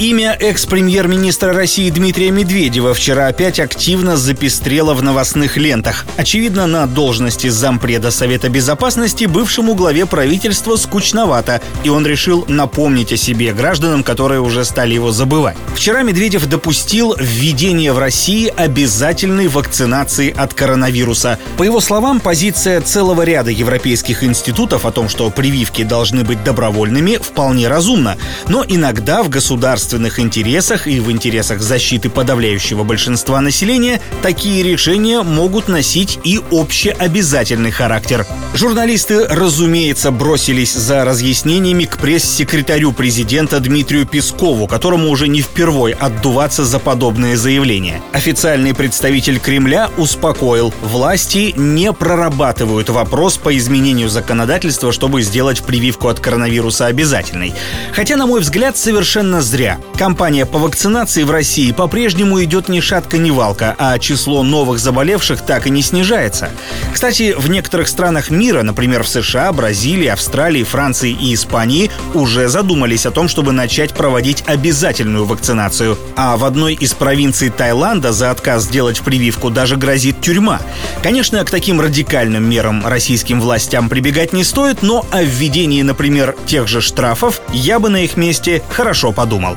Имя экс-премьер-министра России Дмитрия Медведева вчера опять активно запестрело в новостных лентах. Очевидно, на должности зампреда Совета Безопасности бывшему главе правительства скучновато, и он решил напомнить о себе гражданам, которые уже стали его забывать. Вчера Медведев допустил введение в России обязательной вакцинации от коронавируса. По его словам, позиция целого ряда европейских институтов о том, что прививки должны быть добровольными, вполне разумна. Но иногда в государстве государственных интересах и в интересах защиты подавляющего большинства населения такие решения могут носить и общеобязательный характер. Журналисты, разумеется, бросились за разъяснениями к пресс-секретарю президента Дмитрию Пескову, которому уже не впервой отдуваться за подобные заявления. Официальный представитель Кремля успокоил, власти не прорабатывают вопрос по изменению законодательства, чтобы сделать прививку от коронавируса обязательной. Хотя, на мой взгляд, совершенно зря. Компания по вакцинации в России по-прежнему идет ни шатка, ни валка, а число новых заболевших так и не снижается. Кстати, в некоторых странах мира, например, в США, Бразилии, Австралии, Франции и Испании, уже задумались о том, чтобы начать проводить обязательную вакцинацию. А в одной из провинций Таиланда за отказ сделать прививку даже грозит тюрьма. Конечно, к таким радикальным мерам российским властям прибегать не стоит, но о введении, например, тех же штрафов я бы на их месте хорошо подумал.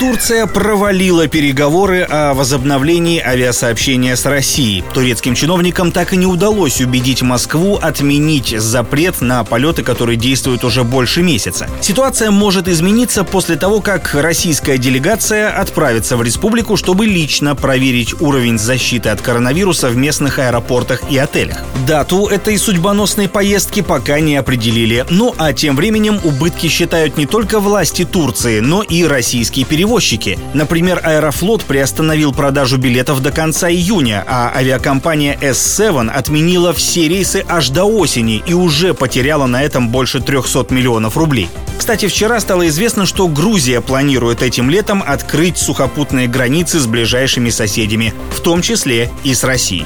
Турция провалила переговоры о возобновлении авиасообщения с Россией. Турецким чиновникам так и не удалось убедить Москву отменить запрет на полеты, которые действуют уже больше месяца. Ситуация может измениться после того, как российская делегация отправится в республику, чтобы лично проверить уровень защиты от коронавируса в местных аэропортах и отелях. Дату этой судьбоносной поездки пока не определили. Ну а тем временем убытки считают не только власти Турции, но и российские перевозчики перевозчики. Например, Аэрофлот приостановил продажу билетов до конца июня, а авиакомпания S7 отменила все рейсы аж до осени и уже потеряла на этом больше 300 миллионов рублей. Кстати, вчера стало известно, что Грузия планирует этим летом открыть сухопутные границы с ближайшими соседями, в том числе и с Россией.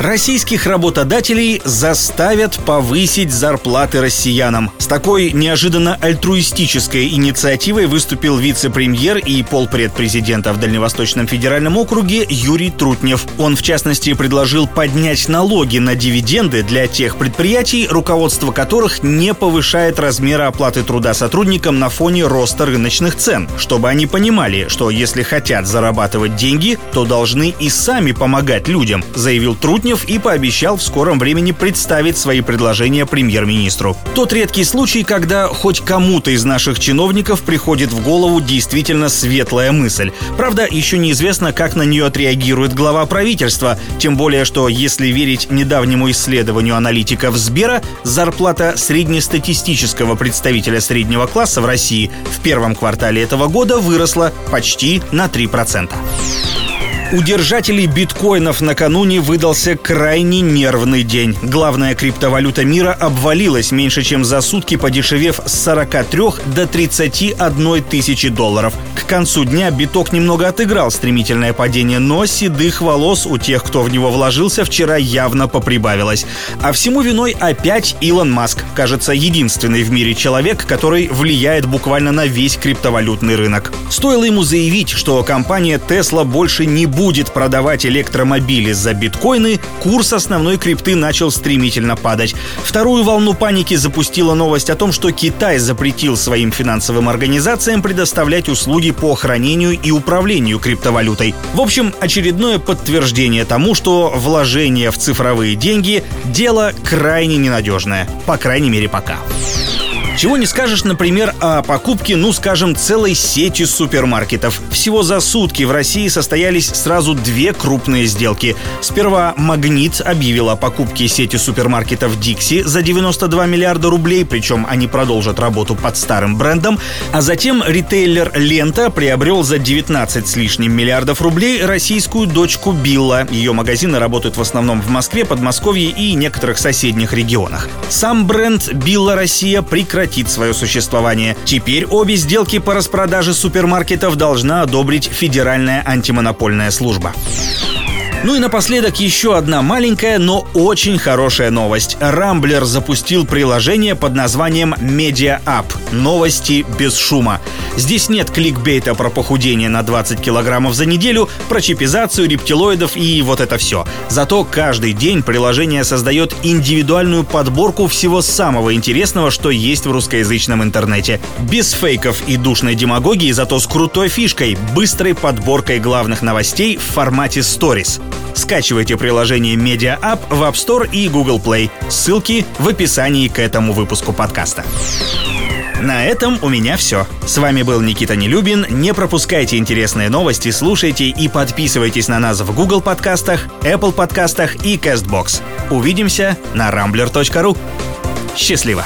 Российских работодателей заставят повысить зарплаты россиянам. С такой неожиданно альтруистической инициативой выступил вице-премьер и полпред президента в Дальневосточном федеральном округе Юрий Трутнев. Он, в частности, предложил поднять налоги на дивиденды для тех предприятий, руководство которых не повышает размера оплаты труда сотрудникам на фоне роста рыночных цен, чтобы они понимали, что если хотят зарабатывать деньги, то должны и сами помогать людям, заявил Трутнев Брежнев и пообещал в скором времени представить свои предложения премьер-министру. Тот редкий случай, когда хоть кому-то из наших чиновников приходит в голову действительно светлая мысль. Правда, еще неизвестно, как на нее отреагирует глава правительства, тем более, что, если верить недавнему исследованию аналитиков Сбера, зарплата среднестатистического представителя среднего класса в России в первом квартале этого года выросла почти на 3%. У держателей биткоинов накануне выдался крайне нервный день. Главная криптовалюта мира обвалилась меньше, чем за сутки, подешевев с 43 до 31 тысячи долларов. К концу дня биток немного отыграл стремительное падение, но седых волос у тех, кто в него вложился, вчера явно поприбавилось. А всему виной опять Илон Маск. Кажется, единственный в мире человек, который влияет буквально на весь криптовалютный рынок. Стоило ему заявить, что компания Tesla больше не будет будет продавать электромобили за биткоины, курс основной крипты начал стремительно падать. Вторую волну паники запустила новость о том, что Китай запретил своим финансовым организациям предоставлять услуги по хранению и управлению криптовалютой. В общем, очередное подтверждение тому, что вложение в цифровые деньги – дело крайне ненадежное. По крайней мере, пока. Чего не скажешь, например, о покупке, ну, скажем, целой сети супермаркетов. Всего за сутки в России состоялись сразу две крупные сделки. Сперва «Магнит» объявил о покупке сети супермаркетов «Дикси» за 92 миллиарда рублей, причем они продолжат работу под старым брендом. А затем ритейлер «Лента» приобрел за 19 с лишним миллиардов рублей российскую дочку Билла. Ее магазины работают в основном в Москве, Подмосковье и некоторых соседних регионах. Сам бренд «Билла Россия» прекратил прекратит свое существование. Теперь обе сделки по распродаже супермаркетов должна одобрить Федеральная антимонопольная служба. Ну и напоследок еще одна маленькая, но очень хорошая новость. Рамблер запустил приложение под названием Media App. Новости без шума. Здесь нет кликбейта про похудение на 20 килограммов за неделю, про чипизацию рептилоидов и вот это все. Зато каждый день приложение создает индивидуальную подборку всего самого интересного, что есть в русскоязычном интернете. Без фейков и душной демагогии, зато с крутой фишкой — быстрой подборкой главных новостей в формате Stories. Скачивайте приложение Media App в App Store и Google Play. Ссылки в описании к этому выпуску подкаста. На этом у меня все. С вами был Никита Нелюбин. Не пропускайте интересные новости, слушайте и подписывайтесь на нас в Google подкастах, Apple подкастах и CastBox. Увидимся на rambler.ru. Счастливо!